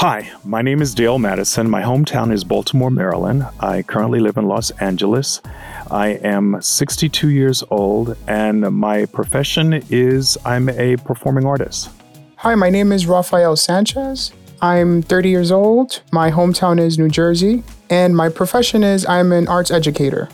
Hi, my name is Dale Madison. My hometown is Baltimore, Maryland. I currently live in Los Angeles. I am 62 years old, and my profession is I'm a performing artist. Hi, my name is Rafael Sanchez. I'm 30 years old. My hometown is New Jersey, and my profession is I'm an arts educator.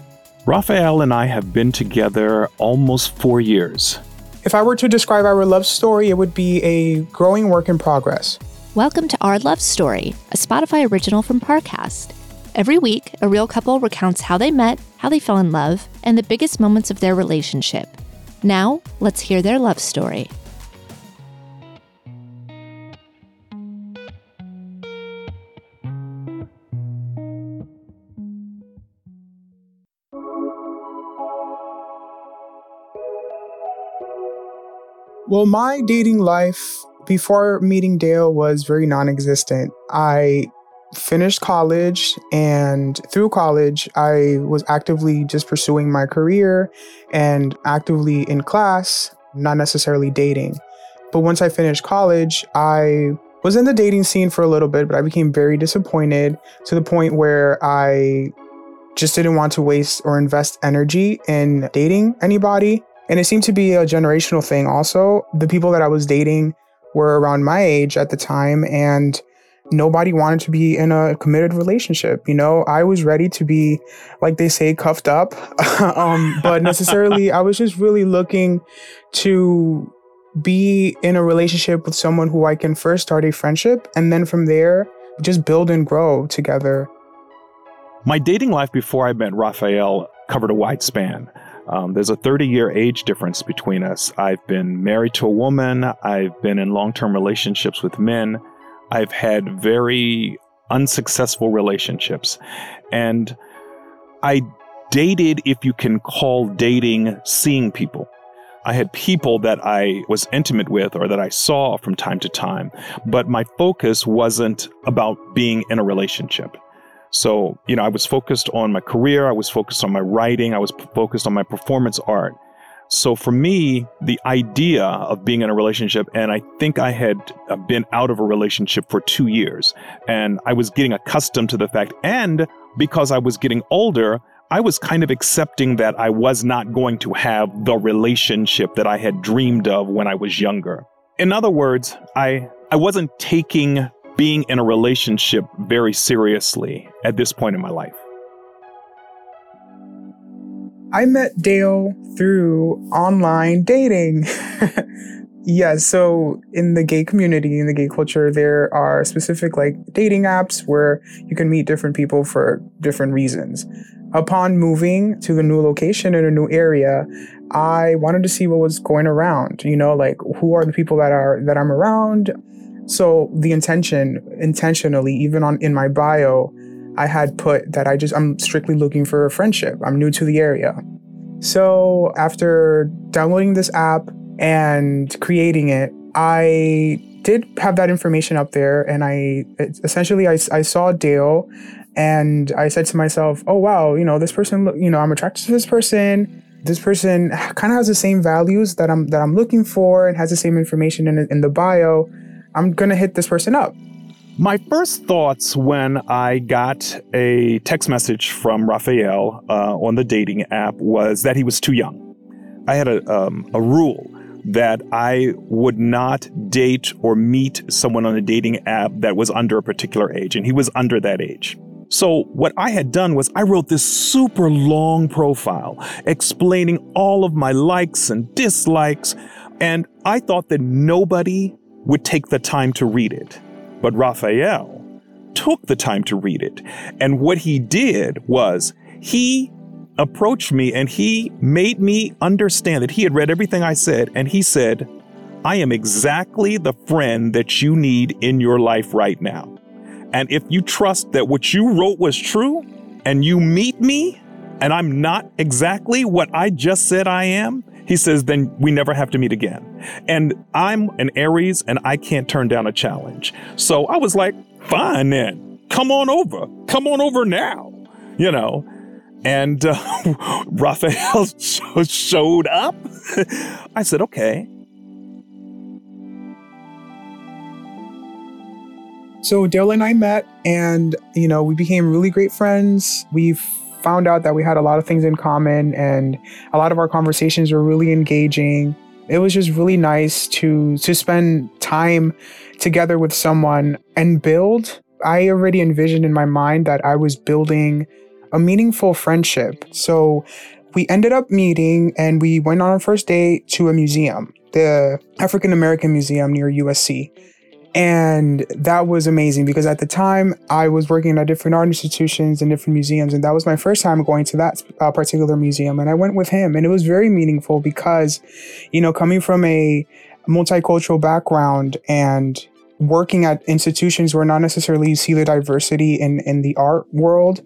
Rafael and I have been together almost four years. If I were to describe our love story, it would be a growing work in progress. Welcome to Our Love Story, a Spotify original from Parcast. Every week, a real couple recounts how they met, how they fell in love, and the biggest moments of their relationship. Now, let's hear their love story. Well, my dating life before meeting Dale was very non existent. I finished college, and through college, I was actively just pursuing my career and actively in class, not necessarily dating. But once I finished college, I was in the dating scene for a little bit, but I became very disappointed to the point where I just didn't want to waste or invest energy in dating anybody. And it seemed to be a generational thing also. The people that I was dating were around my age at the time and nobody wanted to be in a committed relationship you know? I was ready to be like they say cuffed up. Um, but necessarily i was just really looking to be in a relationship with someone who i can first start a friendship and then from there just build and grow together. My dating life before i met Rafael covered a wide span um, there's a 30 year age difference between us. I've been married to a woman, I've been in long term relationships with men, I've had very unsuccessful relationships. And I dated, if you can call dating seeing people. I had people that I was intimate with or that I saw from time to time, but my focus wasn't about being in a relationship. So, you know, I was focused on my career, I was focused on my writing, I was p- focused on my performance art. So for me, the idea of being in a relationship, and I think I had uh, been out of a relationship for two years, and I was getting accustomed to the fact, and because I was getting older, I was kind of accepting that I was not going to have the relationship that I had dreamed of when I was younger. In other words, I I wasn't taking being in a relationship very seriously at this point in my life? I met Dale through online dating. yeah, so in the gay community, in the gay culture, there are specific like dating apps where you can meet different people for different reasons. Upon moving to the new location in a new area, I wanted to see what was going around, you know, like who are the people that are that I'm around, so the intention, intentionally, even on in my bio, I had put that I just I'm strictly looking for a friendship. I'm new to the area. So after downloading this app and creating it, I did have that information up there and I essentially I, I saw Dale and I said to myself, "Oh wow, you know, this person, you know, I'm attracted to this person. This person kind of has the same values that I'm that I'm looking for and has the same information in in the bio." I'm going to hit this person up. My first thoughts when I got a text message from Rafael uh, on the dating app was that he was too young. I had a, um, a rule that I would not date or meet someone on a dating app that was under a particular age, and he was under that age. So, what I had done was I wrote this super long profile explaining all of my likes and dislikes, and I thought that nobody would take the time to read it. But Rafael took the time to read it. And what he did was he approached me and he made me understand that he had read everything I said. And he said, I am exactly the friend that you need in your life right now. And if you trust that what you wrote was true and you meet me and I'm not exactly what I just said I am, he says, then we never have to meet again. And I'm an Aries and I can't turn down a challenge. So I was like, fine then, come on over, come on over now, you know. And uh, Rafael showed up. I said, okay. So Dale and I met and, you know, we became really great friends. We found out that we had a lot of things in common and a lot of our conversations were really engaging. It was just really nice to to spend time together with someone and build. I already envisioned in my mind that I was building a meaningful friendship. So we ended up meeting and we went on our first date to a museum, the African American Museum near USC. And that was amazing because at the time I was working at different art institutions and different museums. And that was my first time going to that uh, particular museum. And I went with him. And it was very meaningful because, you know, coming from a multicultural background and working at institutions where not necessarily you see the diversity in in the art world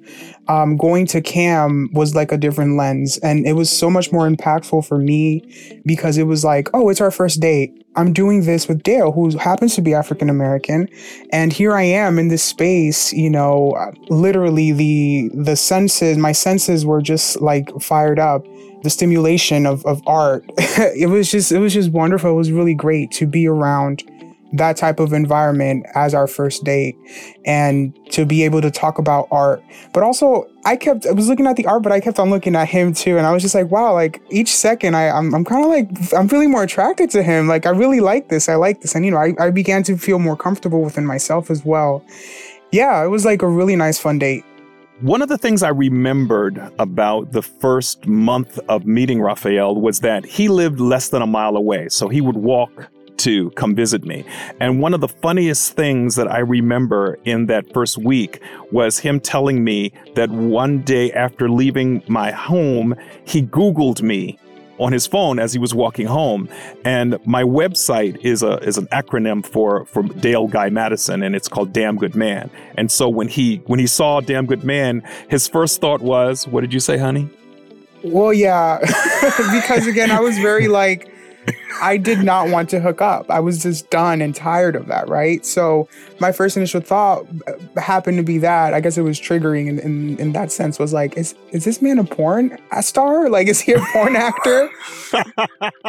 um, going to CAAM was like a different lens. And it was so much more impactful for me because it was like oh it's our first date. I'm doing this with dale who happens to be african american and here i am in this space you know literally the the senses my senses were just like fired up. The stimulation of, of art it was just it was just wonderful. It was really great to be around that type of environment as our first date and to be able to talk about art. But also I kept I was looking at the art, but I kept on looking at him too. And I was just like, wow, like each second I I'm, I'm kind of like I'm feeling more attracted to him. Like I really like this. I like this. And you know, I, I began to feel more comfortable within myself as well. Yeah, it was like a really nice fun date. One of the things I remembered about the first month of meeting Rafael was that he lived less than a mile away. So he would walk to come visit me. And one of the funniest things that I remember in that first week was him telling me that one day after leaving my home, he Googled me on his phone as he was walking home. And my website is a is an acronym for for Dale Guy Madison, and it's called Damn Good Man. And so when he when he saw Damn Good Man, his first thought was, "What did you say, honey?" Well, yeah, because again, I was very like I did not want to hook up. I was just done and tired of that, right? So my first initial thought uh, happened to be that. I guess it was triggering in, in, in that sense was like, is is this man a porn star? Like, is he a porn actor?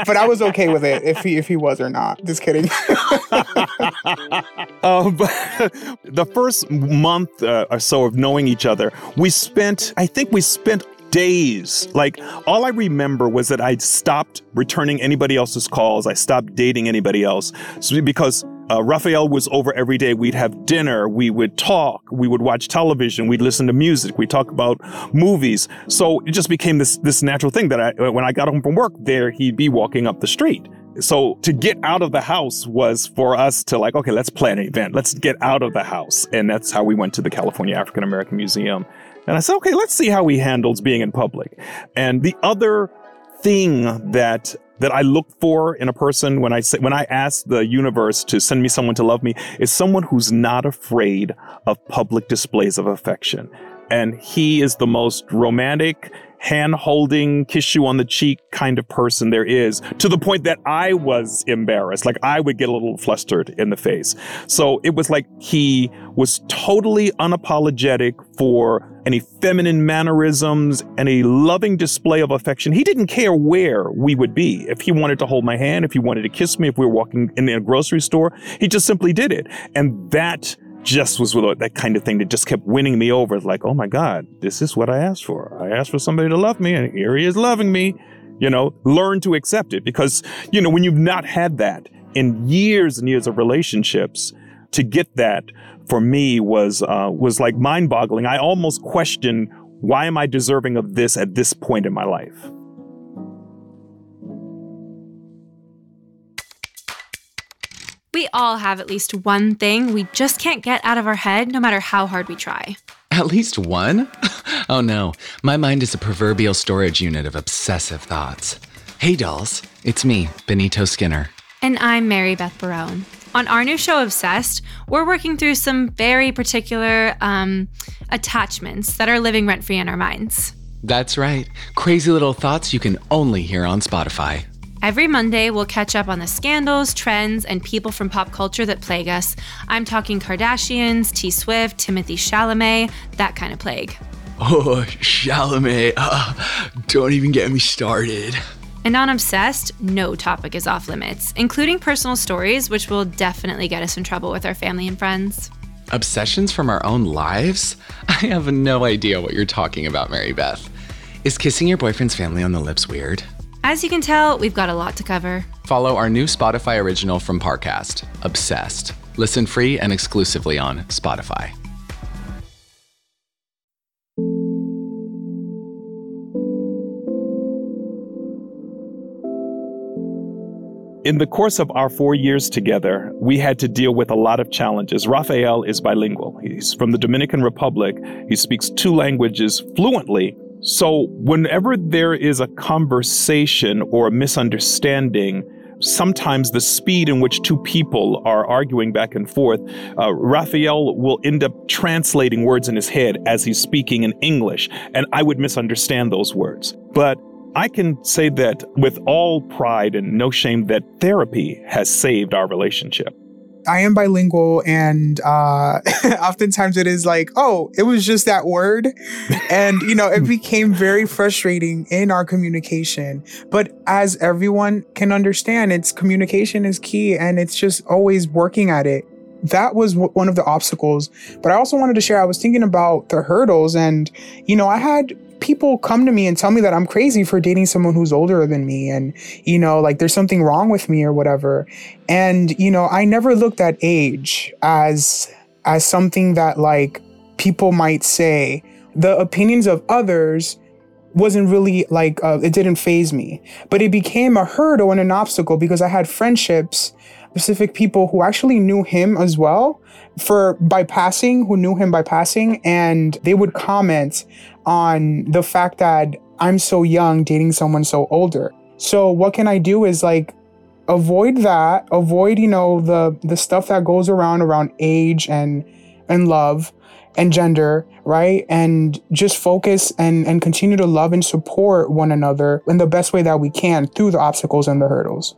but I was okay with it if he if he was or not. Just kidding. um, the first month uh, or so of knowing each other, we spent. I think we spent days. Like, all I remember was that I stopped returning anybody else's calls. I stopped dating anybody else so because uh, Rafael was over every day. We'd have dinner, we would talk, we would watch television, we'd listen to music, we'd talk about movies. So it just became this this natural thing that I, when I got home from work, there he'd be walking up the street. So to get out of the house was for us to like, okay, let's plan an event. Let's get out of the house, and that's how we went to the California African American Museum and I said, okay, let's see how he handles being in public. And the other thing that that I look for in a person when I say when I ask the universe to send me someone to love me is someone who's not afraid of public displays of affection. And he is the most romantic hand holding, kiss you on the cheek kind of person there is, to the point that I was embarrassed. Like I would get a little flustered in the face. So it was like he was totally unapologetic for any feminine mannerisms, any loving display of affection. He didn't care where we would be. If he wanted to hold my hand, if he wanted to kiss me, if we were walking in a grocery store, he just simply did it. And that just was that kind of thing that just kept winning me over. Like, oh my God, this is what I asked for. I asked for somebody to love me, and here he is loving me. You know, learn to accept it because, you know, when you've not had that in years and years of relationships, to get that for me was uh, was like mind boggling. I almost questioned why am I deserving of this at this point in my life. We all have at least one thing we just can't get out of our head no matter how hard we try. At least one? Oh no, my mind is a proverbial storage unit of obsessive thoughts. Hey dolls, it's me, Benito Skinner. And I'm Mary Beth Barone. On our new show, Obsessed, we're working through some very particular um, attachments that are living rent free in our minds. That's right. Crazy little thoughts you can only hear on Spotify. Every Monday, we'll catch up on the scandals, trends, and people from pop culture that plague us. I'm talking Kardashians, T Swift, Timothée Chalamet, that kind of plague. Oh, Chalamet. Uh, don't even get me started. And on Obsessed, no topic is off limits, including personal stories, which will definitely get us in trouble with our family and friends. Obsessions from our own lives? I have no idea what you're talking about, Mary Beth. Is kissing your boyfriend's family on the lips weird? As you can tell, we've got a lot to cover. Follow our new Spotify original from Parcast, Obsessed. Listen free and exclusively on Spotify. In the course of our four years together, we had to deal with a lot of challenges. Rafael is bilingual. He's from the Dominican Republic. He speaks two languages fluently. So, whenever there is a conversation or a misunderstanding, sometimes the speed in which two people are arguing back and forth, uh, Rafael will end up translating words in his head as he's speaking in English, and I would misunderstand those words. But I can say that with all pride and no shame that therapy has saved our relationship. I am bilingual, and uh, oftentimes it is like, oh, it was just that word. And, you know, it became very frustrating in our communication. But as everyone can understand, it's communication is key, and it's just always working at it. That was w- one of the obstacles. But I also wanted to share, I was thinking about the hurdles, and, you know, I had people come to me and tell me that I'm crazy for dating someone who's older than me and you know like there's something wrong with me or whatever. And you know I never looked at age as as something that like people might say. The opinions of others wasn't really like uh, it didn't faze me. But it became a hurdle and an obstacle because I had friendships specific people who actually knew him as well for by passing who knew him by passing and they would comment on the fact that I'm so young dating someone so older. So what can I do is like avoid that, avoid, you know, the the stuff that goes around around age and and love and gender, right? And just focus and and continue to love and support one another in the best way that we can through the obstacles and the hurdles.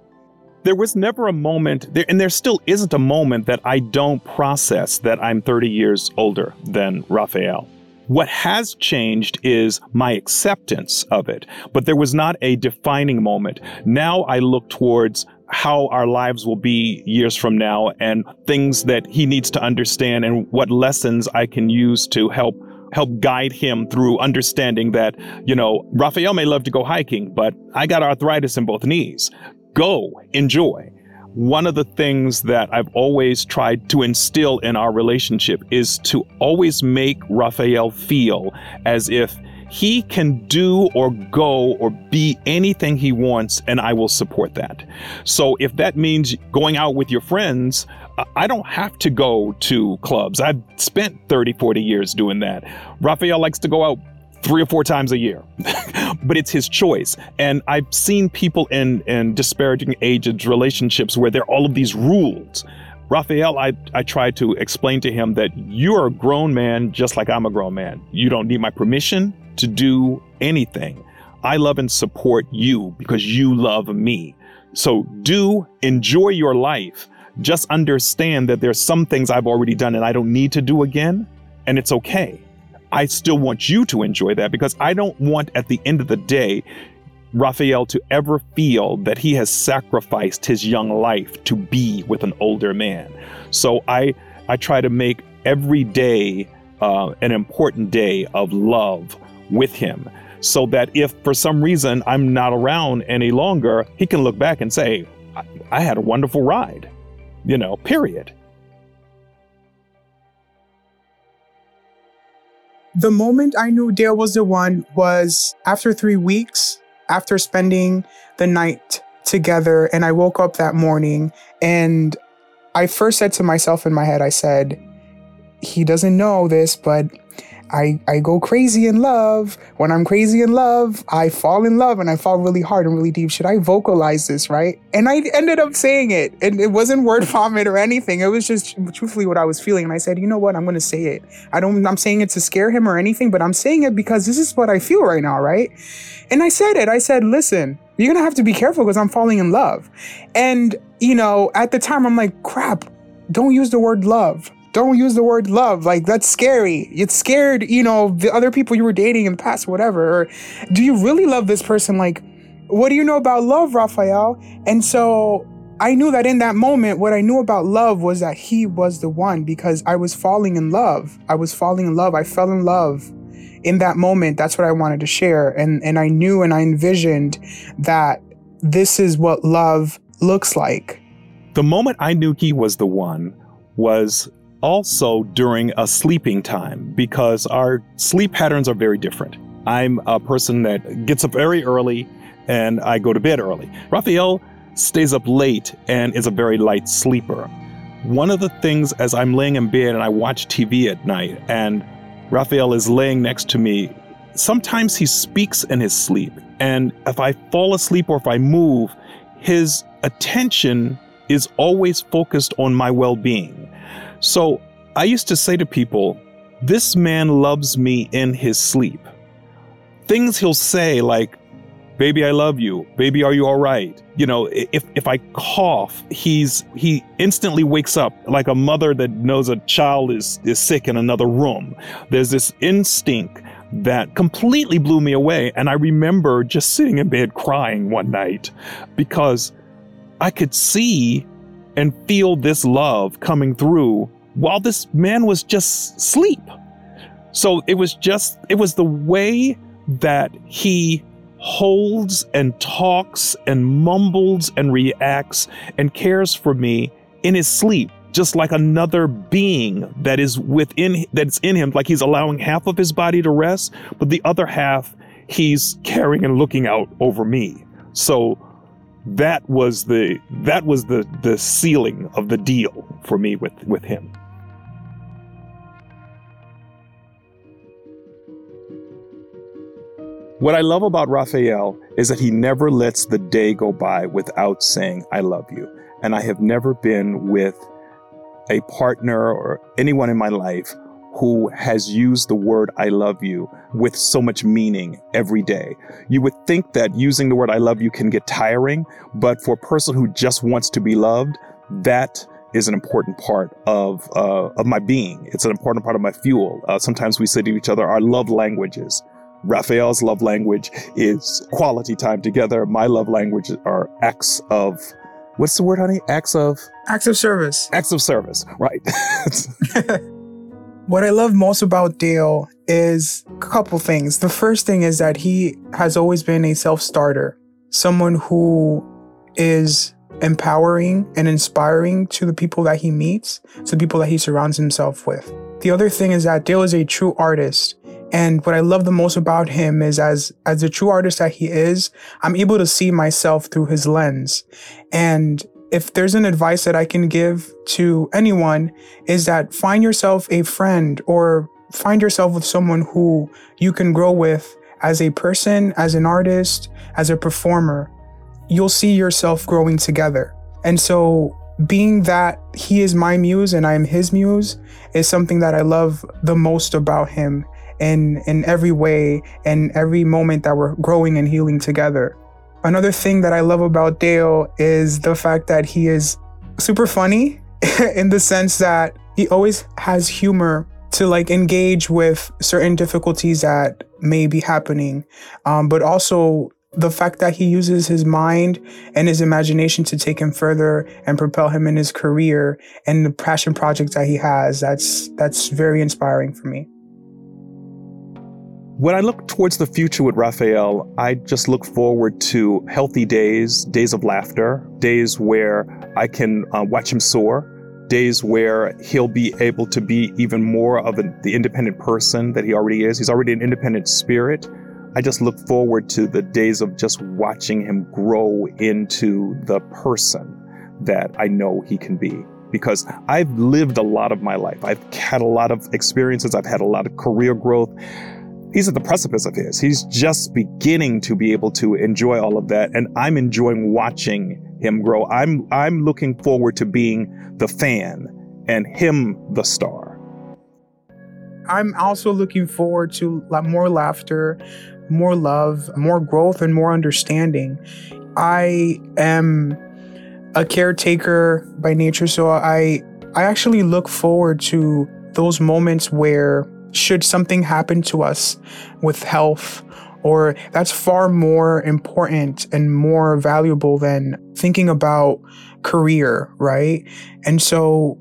There was never a moment, there, and there still isn't a moment that I don't process that I'm 30 years older than Rafael. What has changed is my acceptance of it, but there was not a defining moment. Now I look towards how our lives will be years from now and things that he needs to understand and what lessons I can use to help help guide him through understanding that, you know, Rafael may love to go hiking, but I got arthritis in both knees. Go, enjoy one of the things that I've always tried to instill in our relationship is to always make Rafael feel as if he can do or go or be anything he wants, and I will support that. So if that means going out with your friends, I don't have to go to clubs. I've spent 30, 40 years doing that. Rafael likes to go out three or four times a year. but it's his choice. And I've seen people in, in disparaging ages relationships where there are all of these rules. Rafael, I, I tried to explain to him that you're a grown man just like I'm a grown man. You don't need my permission to do anything. I love and support you because you love me. So do enjoy your life. Just understand that there's some things I've already done and I don't need to do again, and it's okay. I still want you to enjoy that because I don't want at the end of the day Rafael to ever feel that he has sacrificed his young life to be with an older man. So I I try to make every day uh, an important day of love with him, so that if for some reason I'm not around any longer, he can look back and say, I, I had a wonderful ride, you know. Period. The moment I knew Dale was the one was after three weeks, after spending the night together. And I woke up that morning and I first said to myself in my head, I said, he doesn't know this, but I, I go crazy in love. When I'm crazy in love, I fall in love and I fall really hard and really deep. Should I vocalize this, right? And I ended up saying it. And it wasn't word vomit or anything. It was just truthfully what I was feeling. And I said, you know what? I'm going to say it. I don't, I'm saying it to scare him or anything, but I'm saying it because this is what I feel right now, right? And I said it. I said, listen, you're going to have to be careful because I'm falling in love. And, you know, at the time, I'm like, crap, don't use the word love don't use the word love. Like that's scary. It's scared, you know, the other people you were dating in the past, whatever. Or do you really love this person? Like, what do you know about love, Rafael? And so I knew that in that moment, what I knew about love was that he was the one because I was falling in love. I was falling in love. I fell in love in that moment. That's what I wanted to share. And, and I knew and I envisioned that this is what love looks like. The moment I knew he was the one was also during a sleeping time because our sleep patterns are very different. I'm a person that gets up very early and I go to bed early. Rafael stays up late and is a very light sleeper. One of the things as I'm laying in bed and I watch TV at night and Rafael is laying next to me, sometimes he speaks in his sleep. And if I fall asleep or if I move, his attention is always focused on my well being. So I used to say to people, This man loves me in his sleep. Things he'll say like, baby i love you. Baby are you all right? You know if if i cough he's he instantly wakes up like a mother that knows a child is is sick in another room. There's this instinct that completely blew me away and i remember just sitting in bed crying one night because i could see and feel this love coming through while this man was just asleep. So it was just it was the way that he holds and talks and mumbles and reacts and cares for me in his sleep just like another being that is within that's in him. Like he's allowing half of his body to rest but the other half he's caring and looking out over me. So that was the that was the the sealing of the deal for me with with him What I love about Rafael is that he never lets the day go by without saying, I love you. And I have never been with a partner or anyone in my life who has used the word I love you with so much meaning every day. You would think that using the word I love you can get tiring, but for a person who just wants to be loved, that is an important part of uh, of my being. It's an important part of my fuel. Uh, sometimes we say to each other, our love languages. Rafael's love language is quality time together. My love language are acts of what's the word, honey? Acts of acts of service. Acts of service, right? what I love most about Dale is a couple things. The first thing is that he has always been a self-starter, someone who is empowering and inspiring to the people that he meets, to the people that he surrounds himself with. The other thing is that Dale is a true artist. And what I love the most about him is as as the true artist that he is, I'm able to see myself through his lens. And if there's an advice that I can give to anyone is that find yourself a friend or find yourself with someone who you can grow with as a person, as an artist, as a performer. You'll see yourself growing together. And so being that he is my muse and I'm his muse is something that I love the most about him in in every way and every moment that we're growing and healing together. Another thing that I love about Dale is the fact that he is super funny in the sense that he always has humor to like engage with certain difficulties that may be happening, um, but also the fact that he uses his mind and his imagination to take him further and propel him in his career and the passion projects that he has that's that's very inspiring for me when I look towards the future with Rafael, I just look forward to healthy days, days of laughter, days where I can uh, watch him soar, days where he'll be able to be even more of a, the independent person that he already is. He's already an independent spirit. I just look forward to the days of just watching him grow into the person that I know he can be because I've lived a lot of my life. I've had a lot of experiences. I've had a lot of career growth he's at the precipice of his. He's just beginning to be able to enjoy all of that, and I'm enjoying watching him grow. I'm I'm looking forward to being the fan and him the star. I'm also looking forward to more laughter, more love, more growth, and more understanding. I am a caretaker by nature, so I I actually look forward to those moments where should something happen to us with health or that's far more important and more valuable than thinking about career, right? And so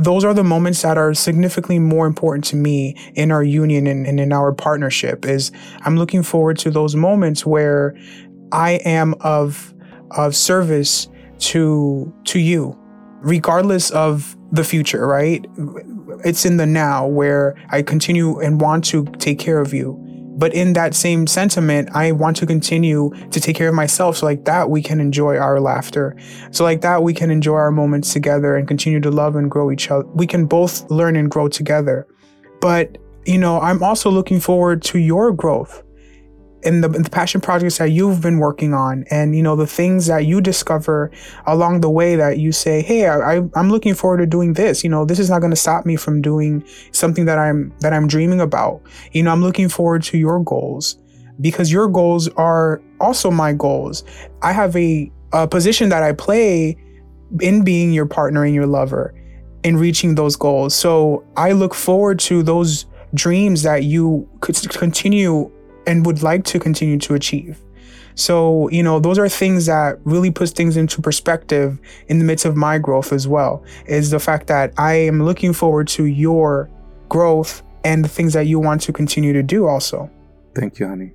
those are the moments that are significantly more important to me in our union and, and, in our partnership is i'm looking forward to those moments where i am of of service to to you regardless of the future right it's in the now where i continue and want to take care of you but in that same sentiment, I want to continue to take care of myself. So, like that, we can enjoy our laughter. So, like that, we can enjoy our moments together and continue to love and grow each other. We can both learn and grow together. But, you know, I'm also looking forward to your growth in the, in the, passion projects that you've been working on and you know the things that you discover along the way that you say hey I, i'm looking forward to doing this. You know this is not going to stop me from doing something that i'm that i'm dreaming about. You know i'm looking forward to your goals because your goals are also my goals. I have a, a position that i play in being your partner and your lover in reaching those goals. So i look forward to those dreams that you could continue and would like to continue to achieve. So, you know, those are things that really puts things into perspective in the midst of my growth as well. Is the fact that I am looking forward to your growth and the things that you want to continue to do also. Thank you, honey.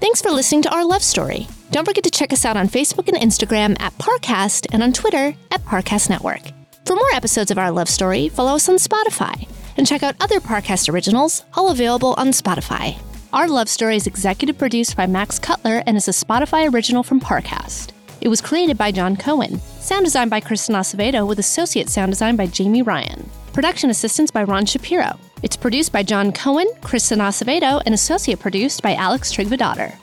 Thanks for listening to our love story. Don't forget to check us out on Facebook and Instagram at Parcast and on Twitter at Parcast Network. For more episodes of our love story, follow us on Spotify and check out other Parcast originals, all available on Spotify. Our love story is executive produced by Max Cutler and is a Spotify original from Parcast. It was created by John Cohen, sound designed by Kristen Acevedo with associate sound design by Jamie Ryan. Production assistance by Ron Shapiro. It's produced by John Cohen, Kristen Acevedo, and associate produced by Alex Trigvadotter.